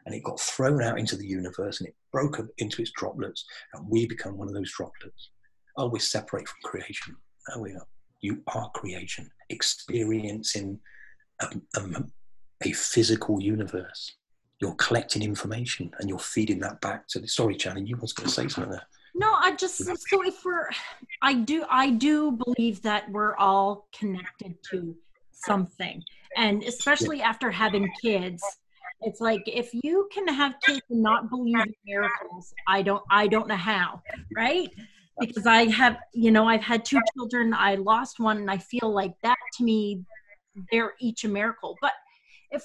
and it got thrown out into the universe and it broke up into its droplets and we become one of those droplets. Oh, are we separate from creation? No, we are. You are creation, experiencing a, a, a physical universe. You're collecting information and you're feeding that back to the. Sorry, Shannon, you was going to say something there. No, I just so if we're, I do, I do believe that we're all connected to something, and especially after having kids, it's like if you can have kids and not believe in miracles, I don't, I don't know how, right? Because I have, you know, I've had two children. I lost one, and I feel like that to me, they're each a miracle. But if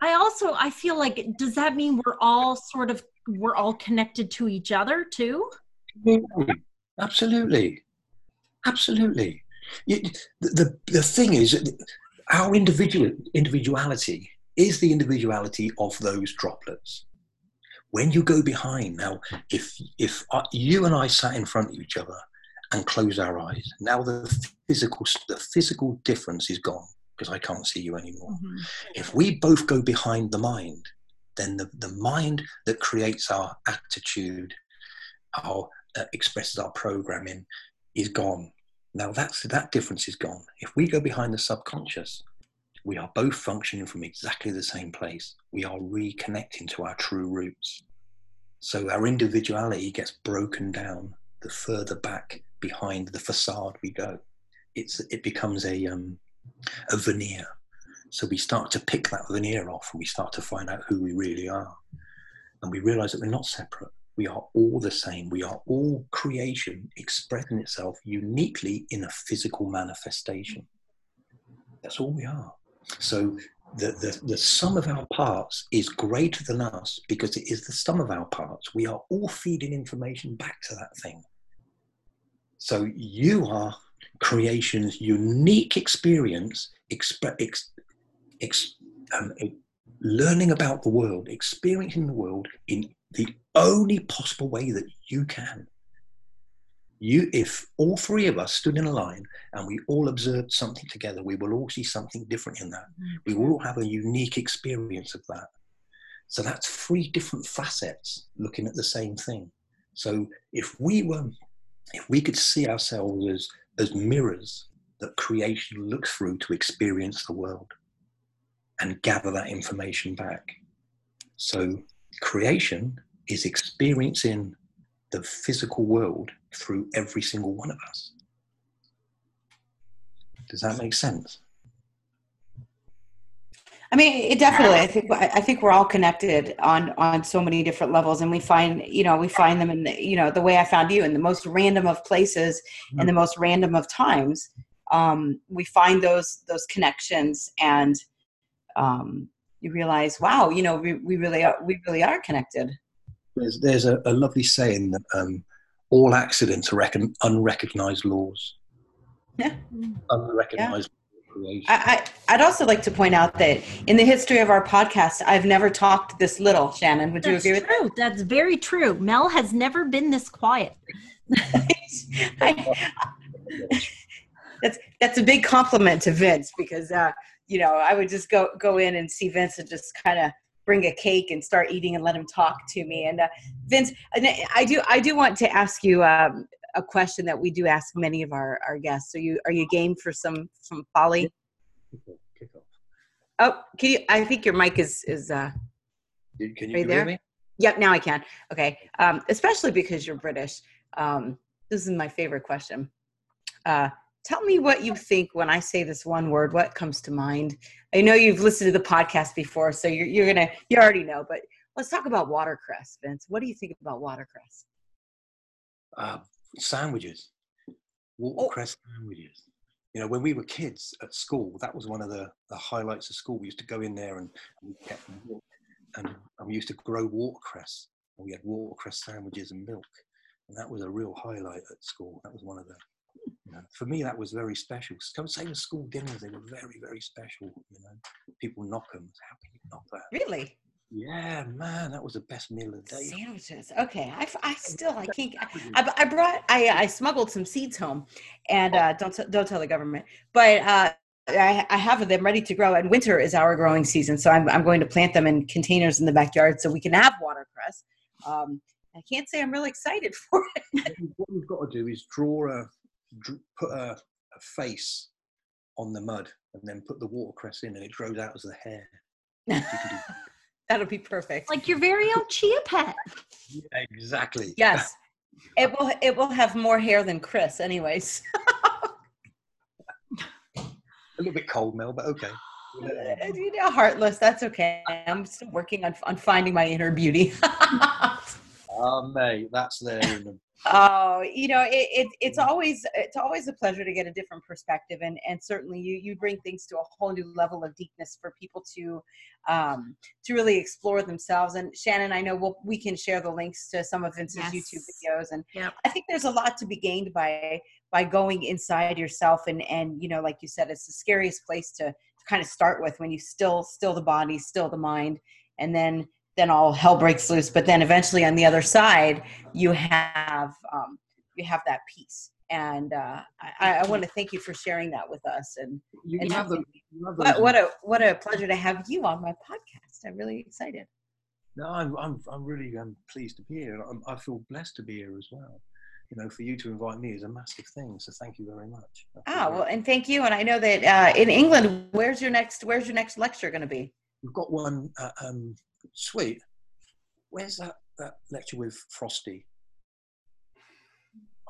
I also I feel like does that mean we're all sort of we're all connected to each other too? Absolutely, absolutely. the, the the thing is, our individual individuality is the individuality of those droplets. When you go behind now, if if you and I sat in front of each other and closed our eyes, now the physical the physical difference is gone because I can't see you anymore. Mm-hmm. If we both go behind the mind, then the, the mind that creates our attitude, our uh, expresses our programming, is gone. Now that's that difference is gone. If we go behind the subconscious, we are both functioning from exactly the same place. We are reconnecting to our true roots. So our individuality gets broken down the further back behind the facade we go. it's it becomes a um, a veneer. So we start to pick that veneer off, and we start to find out who we really are, and we realize that we're not separate. We are all the same. We are all creation expressing itself uniquely in a physical manifestation. That's all we are. So the, the, the sum of our parts is greater than us because it is the sum of our parts. We are all feeding information back to that thing. So you are creation's unique experience, exp- ex, ex, um, learning about the world, experiencing the world in the only possible way that you can. You if all three of us stood in a line and we all observed something together we will all see something different in that. We will all have a unique experience of that. So that's three different facets looking at the same thing. So if we were if we could see ourselves as as mirrors that creation looks through to experience the world and gather that information back so creation is experiencing the physical world through every single one of us. Does that make sense? I mean, it definitely. I think I think we're all connected on on so many different levels, and we find you know we find them in the, you know the way I found you in the most random of places mm-hmm. and the most random of times. Um, we find those those connections, and um, you realize, wow, you know, we, we really are we really are connected. There's there's a, a lovely saying that um, all accidents are recon- unrecognized laws. Yeah. Unrecognized yeah. I, I, would also like to point out that in the history of our podcast, I've never talked this little. Shannon, would That's you agree true. with that? That's very true. Mel has never been this quiet. I, that's that's a big compliment to Vince because uh, you know I would just go go in and see Vince and just kind of bring a cake and start eating and let him talk to me. And uh, Vince, I do I do want to ask you um, a question that we do ask many of our, our guests. So you are you game for some some folly? Oh, can you? I think your mic is is. Uh, can you right there? me? Yep, now I can. Okay, um, especially because you're British. Um, this is my favorite question. Uh, tell me what you think when I say this one word. What comes to mind? I know you've listened to the podcast before, so you're, you're gonna you already know. But let's talk about watercress, Vince. What do you think about watercress? Uh, sandwiches, watercress oh. sandwiches. You know, when we were kids at school, that was one of the, the highlights of school. We used to go in there and, and and, and we used to grow watercress, and we had watercress sandwiches and milk, and that was a real highlight at school. That was one of the you know, for me, that was very special. Same as school dinners, they were very, very special. You know, people knock them. How can you knock that? Really? Yeah, man, that was the best meal of the day. Sandwiches. Okay, I, I still I can't. I, I brought I I smuggled some seeds home, and uh, don't don't tell the government. But uh, I, I have them ready to grow, and winter is our growing season, so I'm I'm going to plant them in containers in the backyard so we can have watercress. Um, I can't say I'm really excited for it. what we've got to do is draw a put a, a face on the mud and then put the watercress in and it grows out as the hair. That'll be perfect. Like your very own chia pet. Yeah, exactly. Yes. It will it will have more hair than Chris anyways. a little bit cold, Mel, but okay. You know, heartless. That's okay. I'm still working on on finding my inner beauty. Oh, mate, that's there the Oh, you know, it, it, it's always it's always a pleasure to get a different perspective, and and certainly you you bring things to a whole new level of deepness for people to um, to really explore themselves. And Shannon, I know we'll, we can share the links to some of Vince's yes. YouTube videos, and yep. I think there's a lot to be gained by by going inside yourself. And and you know, like you said, it's the scariest place to, to kind of start with when you still still the body, still the mind, and then then all hell breaks loose. But then eventually on the other side, you have um, you have that peace. And uh, I, I want to thank you for sharing that with us. And, you and have the, what, what, a what a pleasure to have you on my podcast. I'm really excited. No, I'm I'm, I'm really um, pleased to be here. I'm, I feel blessed to be here as well you know, for you to invite me is a massive thing. So thank you very much. Ah, well, and thank you. And I know that uh, in England, where's your next where's your next lecture going to be? We've got one uh, um, sweet. Where's that, that lecture with Frosty?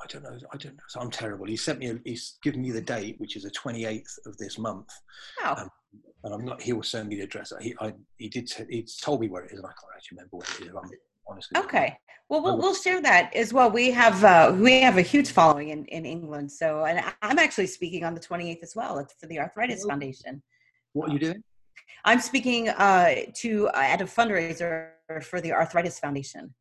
I don't know. I don't know. So I'm terrible. He sent me. A, he's given me the date, which is the 28th of this month. Wow. Um, and I'm not. He will send me the address. He I, he did. T- he told me where it is, and I can't actually remember where it is. I'm honestly. Okay. Well, we'll we'll share that as well. We have uh, we have a huge following in, in England. So, and I'm actually speaking on the 28th as well It's for the Arthritis Foundation. What are you doing? I'm speaking uh, to uh, at a fundraiser for the Arthritis Foundation.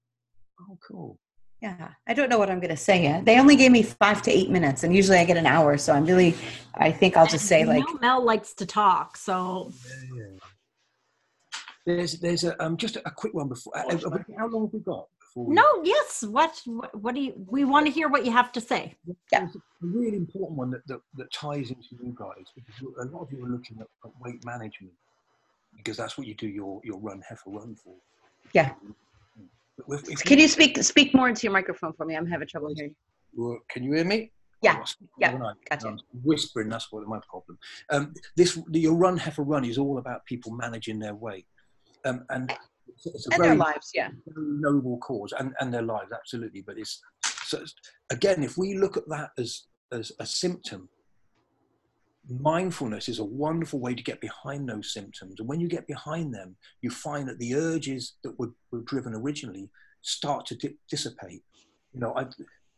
Oh, cool. Yeah, I don't know what I'm going to say yet. They only gave me five to eight minutes, and usually I get an hour. So I'm really, I think I'll just say You like, know Mel likes to talk, so Yeah, yeah. There's there's a um just a quick one before. uh, uh, how long have we got before? We, no, yes. What what, what do you? We want to hear what you have to say. Yeah. A really important one that, that that ties into you guys because a lot of you are looking at, at weight management because that's what you do your your run heifer run for. Yeah. But with- if can you speak speak more into your microphone for me? I'm having trouble hearing. Well, Can you hear me? Yeah, yeah, gotcha. I'm whispering. That's what my problem. Um, this your run heifer run is all about people managing their weight, um, and it's, a And very, their lives, yeah. noble cause, and, and their lives absolutely. But it's so it's- again, if we look at that as as a symptom, mindfulness is a wonderful way to get behind those symptoms. And when you get behind them, you find that the urges that were, were driven originally start to di- dissipate. You know, I,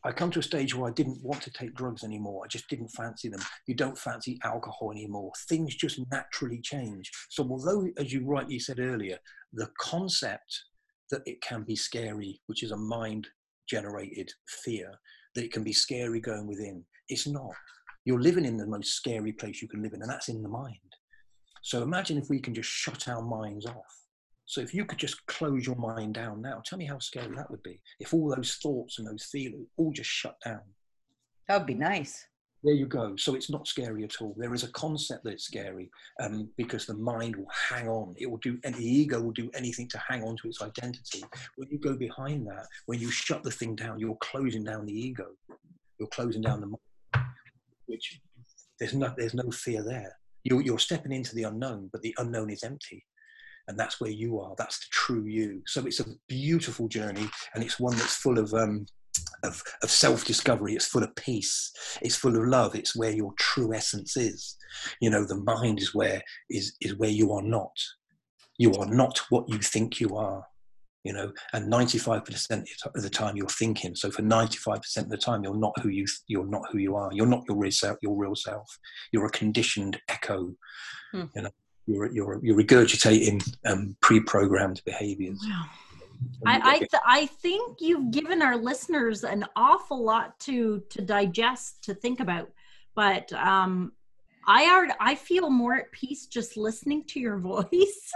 I come to a stage where I didn't want to take drugs anymore. I just didn't fancy them. You don't fancy alcohol anymore. Things just naturally change. So, although, as you rightly said earlier, the concept that it can be scary, which is a mind generated fear, that it can be scary going within, it's not. You're living in the most scary place you can live in, and that's in the mind. So, imagine if we can just shut our minds off. So if you could just close your mind down now, tell me how scary that would be. If all those thoughts and those feelings all just shut down. That would be nice. There you go. So it's not scary at all. There is a concept that it's scary um, because the mind will hang on. It will do, and the ego will do anything to hang on to its identity. When you go behind that, when you shut the thing down, you're closing down the ego. You're closing down the mind, which there's no there's no fear there. You're, you're stepping into the unknown, but the unknown is empty. And that's where you are. That's the true you. So it's a beautiful journey and it's one that's full of um of, of self-discovery. It's full of peace. It's full of love. It's where your true essence is. You know the mind is where is is where you are not. You are not what you think you are you know and 95% of the time you're thinking so for 95% of the time you're not who you you're not who you are you're not your real self your real self you're a conditioned echo Hmm. you know you're you're you're regurgitating um, pre-programmed behaviors. Wow. I I, th- I think you've given our listeners an awful lot to to digest to think about, but um, I are I feel more at peace just listening to your voice.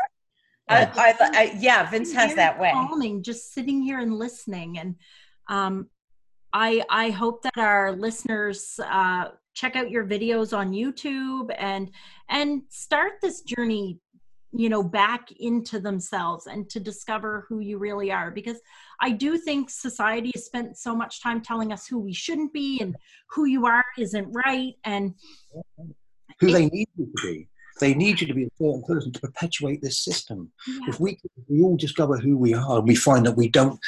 I, I, I, yeah, Vince has that way. calming, just sitting here and listening, and um, I I hope that our listeners uh, check out your videos on YouTube and and start this journey you know back into themselves and to discover who you really are because i do think society has spent so much time telling us who we shouldn't be and who you are isn't right and who they need you to be. They need you to be a certain person to perpetuate this system. yeah, If we we all discover who we are, and we find that we don't.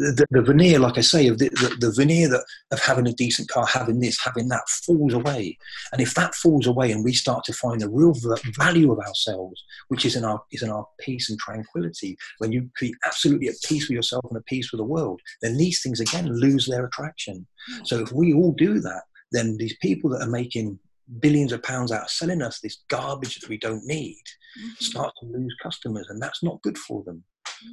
The, the veneer, like I say, of the, the, the veneer that of having a decent car, having this, having that, falls away. And if that falls away, and we start to find the real value of ourselves, which is in our is in our peace and tranquility, when you be absolutely at peace with yourself and at peace with the world, then these things again lose their attraction. So if we all do that, then these people that are making billions of pounds out selling us this garbage that we don't need Mhm. start to lose customers and that's not good for them.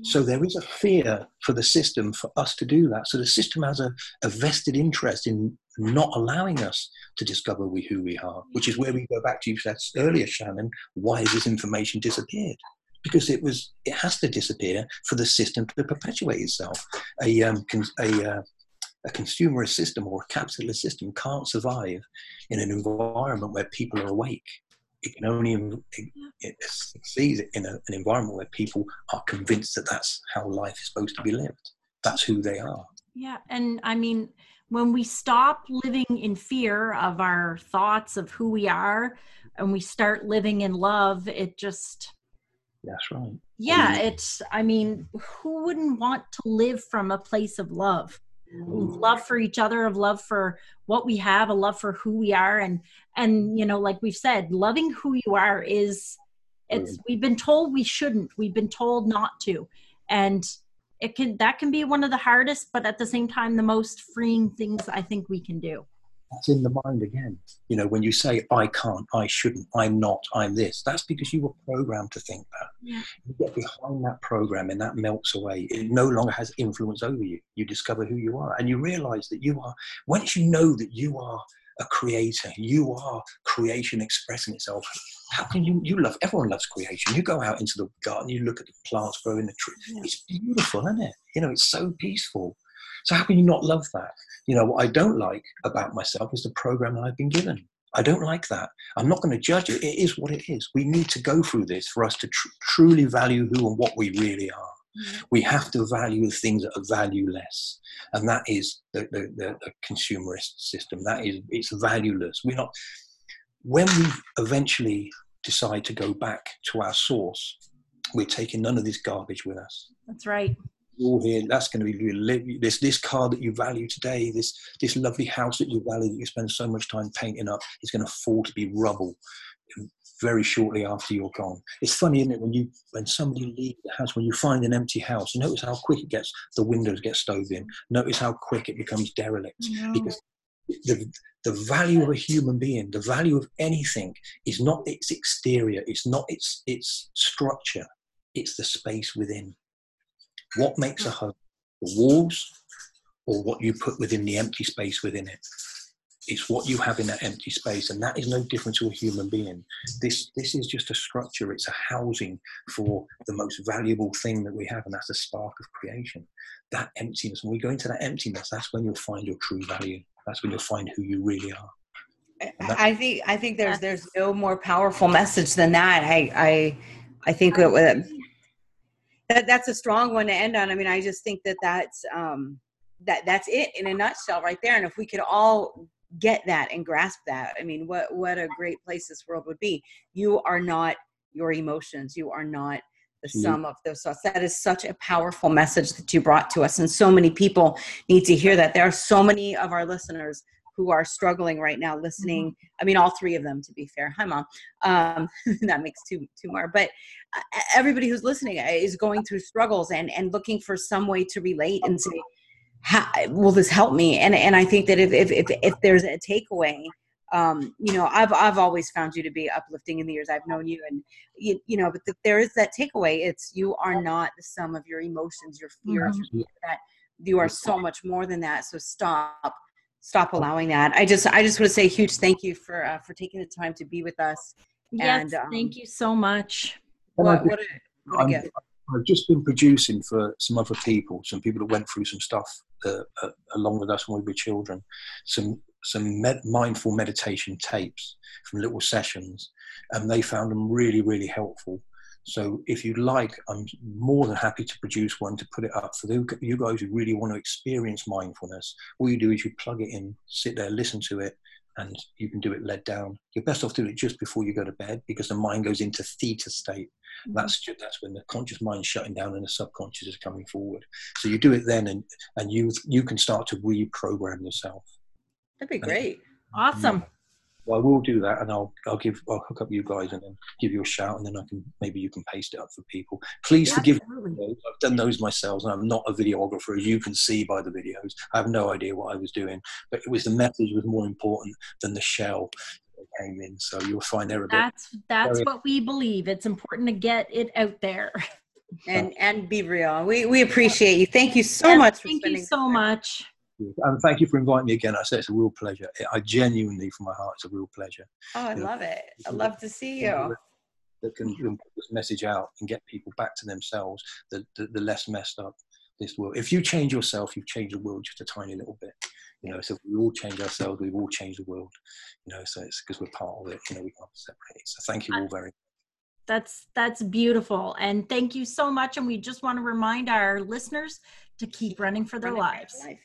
So there is a fear for the system for us to do that. So the system has a, a vested interest in not allowing us to discover we, who we are which is where we go back to you said earlier shannon why has this information disappeared? Because it was it has to disappear for the system to perpetuate itself. A um, a uh, a consumerist system or a capitalist system can't survive in an environment where people are awake. It can only it, it succeeds in a, an environment where people are convinced that that's how life is supposed to be lived. That's who they are. Yeah, and I mean, when we stop living in fear of our thoughts of who we are and we start living in love, it just, That's right. yeah, it's, I mean, who wouldn't want to live from a place of love? Love for each other of love for what we have a love for who we are. And and you know like we've said loving who you are is it's we've been told we shouldn't. We've been told not to. And it can that can be one of the hardest but at the same time the most freeing things i think we can do that's in the mind again. You know, when you say, I can't, I shouldn't, I'm not, I'm this, that's because you were programmed to think that. Yeah. You get behind that program and that melts away. It no longer has influence over you. You discover who you are and you realize that you are, once you know that you are a creator, you are creation expressing itself. How can you, you love, everyone loves creation. You go out into the garden, you look at the plants growing the tree. Yeah. It's beautiful, isn't it? You know, it's so peaceful. So how can you not love that? You know, what I don't like about myself is the program that I've been given. I don't like that. I'm not going to judge it. It is what it is. We need to go through this for us to tr- truly value who and what we really are. Mm-hmm. We have to value the things that are valueless, and that is the, the, the, the consumerist system. That is, it's valueless. We're not. When we eventually decide to go back to our source, we're taking none of this garbage with us. That's right all here. That's going to be this this car that you value today. This this lovely house that you value that you spend so much time painting up is going to fall to be rubble very shortly after you're gone. It's funny, isn't it, when you when somebody leaves the house, when you find an empty house, notice how quick it gets. The windows get stove in. Notice how quick it becomes derelict yeah. because the, the value of a human being, the value of anything is not its exterior, it's not its its structure, it's the space within. What makes a home? The walls or what you put within the empty space within it? It's what you have in that empty space, and that is no different to a human being. This this is just a structure. It's a housing for the most valuable thing that we have, and that's the spark of creation. That emptiness. When we go into that emptiness, that's when you'll find your true value. That's when you'll find who you really are. I think I think there's there's no more powerful message than that. I I I think that uh, that that's a strong one to end on. I mean, I just think that that's um, that that's it in a nutshell right there. And if we could all get that and grasp that, I mean, what what a great place this world would be. You are not your emotions. You are not the sum of those thoughts. That is such a powerful message that you brought to us, and so many people need to hear that. There are so many of our listeners who are struggling right now listening mm-hmm. i mean all three of them to be fair hi mom um, that makes two two more but uh, everybody who's listening uh, is going through struggles and and looking for some way to relate and say how, will this help me and and i think that if if if, if there's a takeaway um, you know, I've I've always found you to be uplifting in the years I've known you, and you, you know, but the, there is that takeaway. It's you are not the sum of your emotions, your fears, mm-hmm. that you are so much more than that. So stop stop allowing that. I just I just want to say a huge thank you for uh, for taking the time to be with us. Yes, and, um, thank you so much. What, what, a, what a I've just been producing for some other people, some people that went through some stuff uh, uh, along with us when we were children, some some med- mindful meditation tapes from little sessions, and they found them really really helpful. So if you like, I'm more than happy to produce one to put it up for you guys who really want to experience mindfulness. All you do is you plug it in, sit there, listen to it, and you can do it led down. You're best off doing it just before you go to bed because the mind goes into theta state. Mm-hmm. That's just, that's when the conscious mind is shutting down and the subconscious is coming forward. So you do it then, and and you you can start to reprogram yourself. That'd be great. Awesome. Well, I will do that, and I'll I'll give I'll hook up you guys, and then give you a shout, and then I can maybe you can paste it up for people. Please yeah, forgive me. I've done those myself, and I'm not a videographer, as you can see by the videos. I have no idea what I was doing, but it was the message was more important than the shell that came in. So you'll find there a bit. That's that's what we believe. It's important to get it out there. And and be real. We we appreciate you. Thank you so yes, much. thank you so much. And thank you for inviting me again. I say it's a real pleasure. I genuinely, from my heart, it's a real pleasure. Oh, I you love know, it. I love to see you. That can put this message out and get people back to themselves, the, the, the less messed up this world. If you change yourself, you've changed the world just a tiny little bit. You know, so if we all change ourselves, we've all changed the world. You know, so it's because we're part of it. You know, we can't separate it. So thank you all very much that's that's beautiful and thank you so much and we just want to remind our listeners to keep running for their running lives. life.